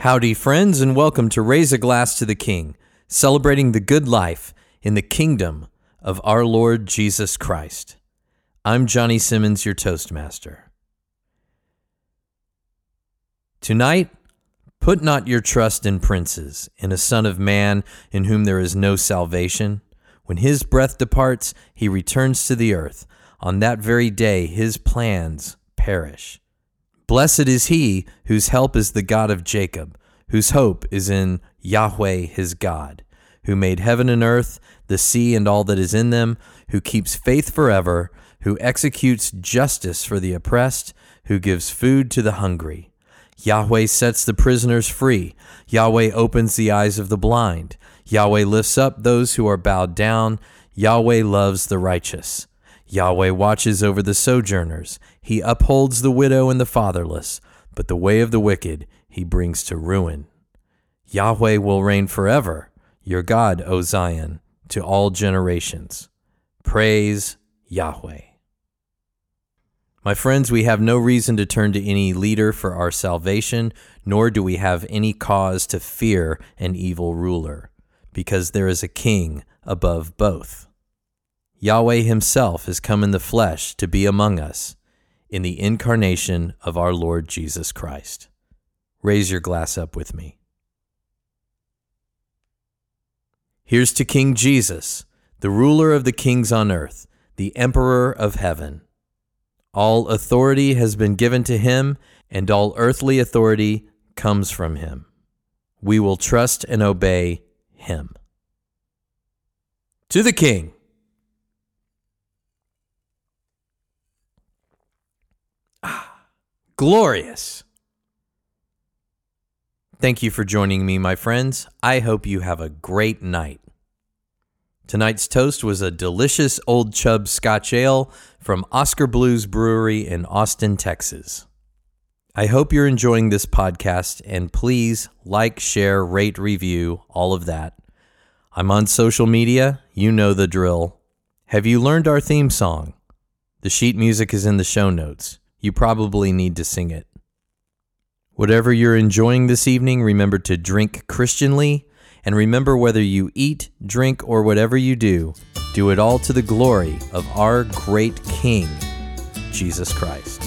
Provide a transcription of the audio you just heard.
Howdy, friends, and welcome to Raise a Glass to the King, celebrating the good life in the kingdom of our Lord Jesus Christ. I'm Johnny Simmons, your Toastmaster. Tonight, put not your trust in princes, in a son of man in whom there is no salvation. When his breath departs, he returns to the earth. On that very day, his plans perish. Blessed is he whose help is the God of Jacob, whose hope is in Yahweh his God, who made heaven and earth, the sea and all that is in them, who keeps faith forever, who executes justice for the oppressed, who gives food to the hungry. Yahweh sets the prisoners free. Yahweh opens the eyes of the blind. Yahweh lifts up those who are bowed down. Yahweh loves the righteous. Yahweh watches over the sojourners. He upholds the widow and the fatherless, but the way of the wicked he brings to ruin. Yahweh will reign forever, your God, O Zion, to all generations. Praise Yahweh. My friends, we have no reason to turn to any leader for our salvation, nor do we have any cause to fear an evil ruler, because there is a king above both. Yahweh Himself has come in the flesh to be among us in the incarnation of our Lord Jesus Christ. Raise your glass up with me. Here's to King Jesus, the ruler of the kings on earth, the emperor of heaven. All authority has been given to him, and all earthly authority comes from him. We will trust and obey him. To the King. Ah, glorious. Thank you for joining me, my friends. I hope you have a great night. Tonight's toast was a delicious Old Chub Scotch Ale from Oskar Blues Brewery in Austin, Texas. I hope you're enjoying this podcast and please like, share, rate, review, all of that. I'm on social media. You know the drill. Have you learned our theme song? The sheet music is in the show notes you probably need to sing it. Whatever you're enjoying this evening, remember to drink Christianly, and remember whether you eat, drink, or whatever you do, do it all to the glory of our great King, Jesus Christ.